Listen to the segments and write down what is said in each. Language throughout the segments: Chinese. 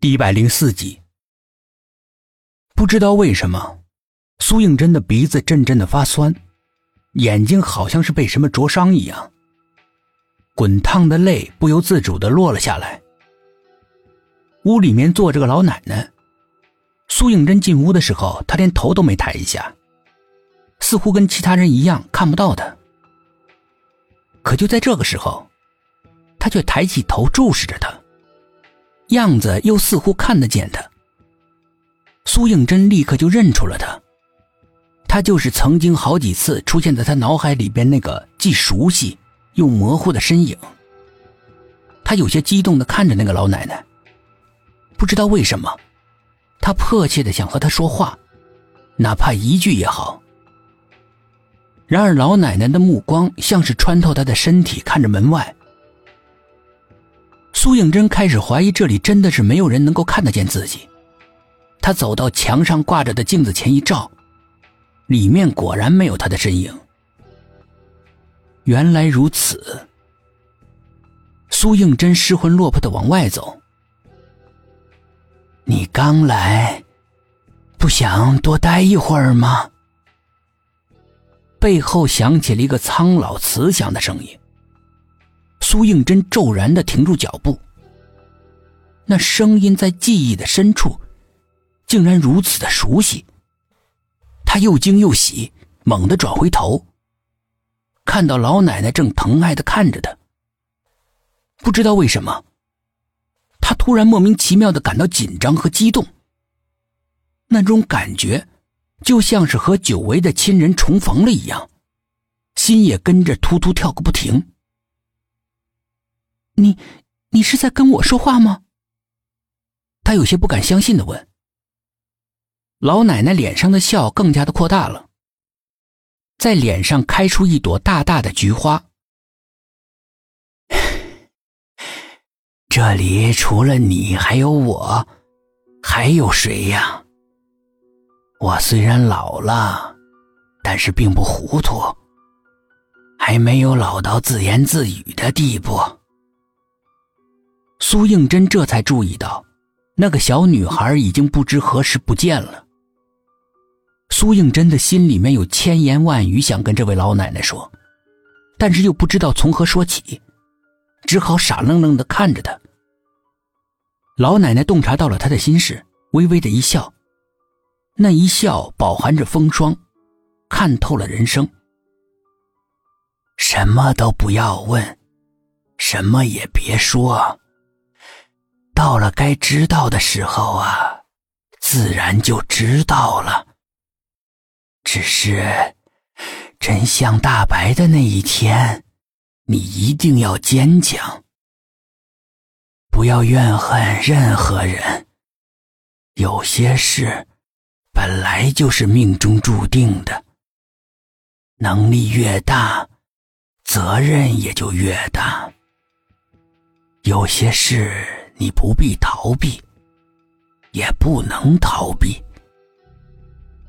第一百零四集，不知道为什么，苏应真的鼻子阵阵的发酸，眼睛好像是被什么灼伤一样，滚烫的泪不由自主的落了下来。屋里面坐着个老奶奶，苏应真进屋的时候，她连头都没抬一下，似乎跟其他人一样看不到她。可就在这个时候，她却抬起头注视着他。样子又似乎看得见他，苏应真立刻就认出了他。他就是曾经好几次出现在他脑海里边那个既熟悉又模糊的身影。他有些激动的看着那个老奶奶，不知道为什么，他迫切的想和她说话，哪怕一句也好。然而老奶奶的目光像是穿透他的身体，看着门外。苏应真开始怀疑，这里真的是没有人能够看得见自己。他走到墙上挂着的镜子前一照，里面果然没有他的身影。原来如此。苏应真失魂落魄的往外走。你刚来，不想多待一会儿吗？背后响起了一个苍老慈祥的声音。苏应真骤然的停住脚步。那声音在记忆的深处，竟然如此的熟悉。他又惊又喜，猛地转回头，看到老奶奶正疼爱的看着他。不知道为什么，他突然莫名其妙的感到紧张和激动。那种感觉，就像是和久违的亲人重逢了一样，心也跟着突突跳个不停。你，你是在跟我说话吗？他有些不敢相信的问。老奶奶脸上的笑更加的扩大了，在脸上开出一朵大大的菊花。这里除了你还有我，还有谁呀？我虽然老了，但是并不糊涂，还没有老到自言自语的地步。苏应真这才注意到，那个小女孩已经不知何时不见了。苏应真的心里面有千言万语想跟这位老奶奶说，但是又不知道从何说起，只好傻愣愣的看着她。老奶奶洞察到了他的心事，微微的一笑，那一笑饱含着风霜，看透了人生。什么都不要问，什么也别说。到了该知道的时候啊，自然就知道了。只是真相大白的那一天，你一定要坚强，不要怨恨任何人。有些事本来就是命中注定的，能力越大，责任也就越大。有些事。你不必逃避，也不能逃避，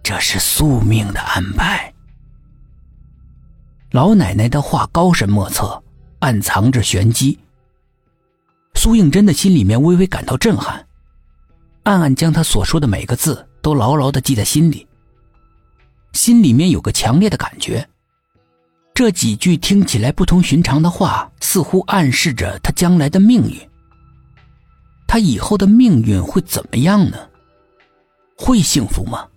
这是宿命的安排。老奶奶的话高深莫测，暗藏着玄机。苏应真的心里面微微感到震撼，暗暗将她所说的每个字都牢牢的记在心里。心里面有个强烈的感觉，这几句听起来不同寻常的话，似乎暗示着他将来的命运。他以后的命运会怎么样呢？会幸福吗？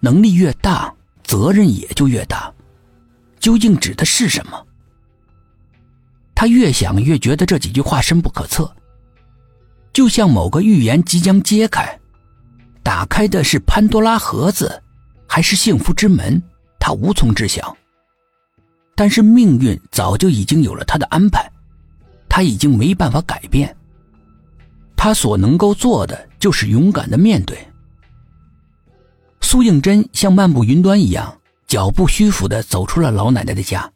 能力越大，责任也就越大。究竟指的是什么？他越想越觉得这几句话深不可测，就像某个预言即将揭开，打开的是潘多拉盒子，还是幸福之门？他无从知晓。但是命运早就已经有了他的安排，他已经没办法改变。他所能够做的就是勇敢的面对。苏应真像漫步云端一样，脚步虚浮的走出了老奶奶的家。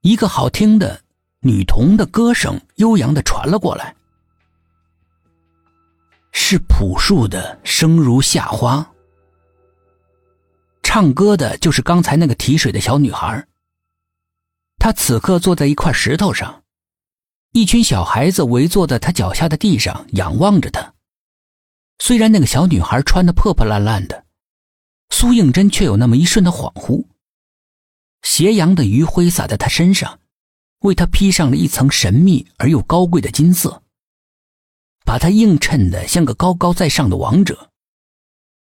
一个好听的女童的歌声悠扬的传了过来，是朴树的《生如夏花》。唱歌的就是刚才那个提水的小女孩。她此刻坐在一块石头上。一群小孩子围坐在他脚下的地上，仰望着他。虽然那个小女孩穿的破破烂烂的，苏应真却有那么一瞬的恍惚。斜阳的余晖洒在她身上，为她披上了一层神秘而又高贵的金色，把她映衬的像个高高在上的王者。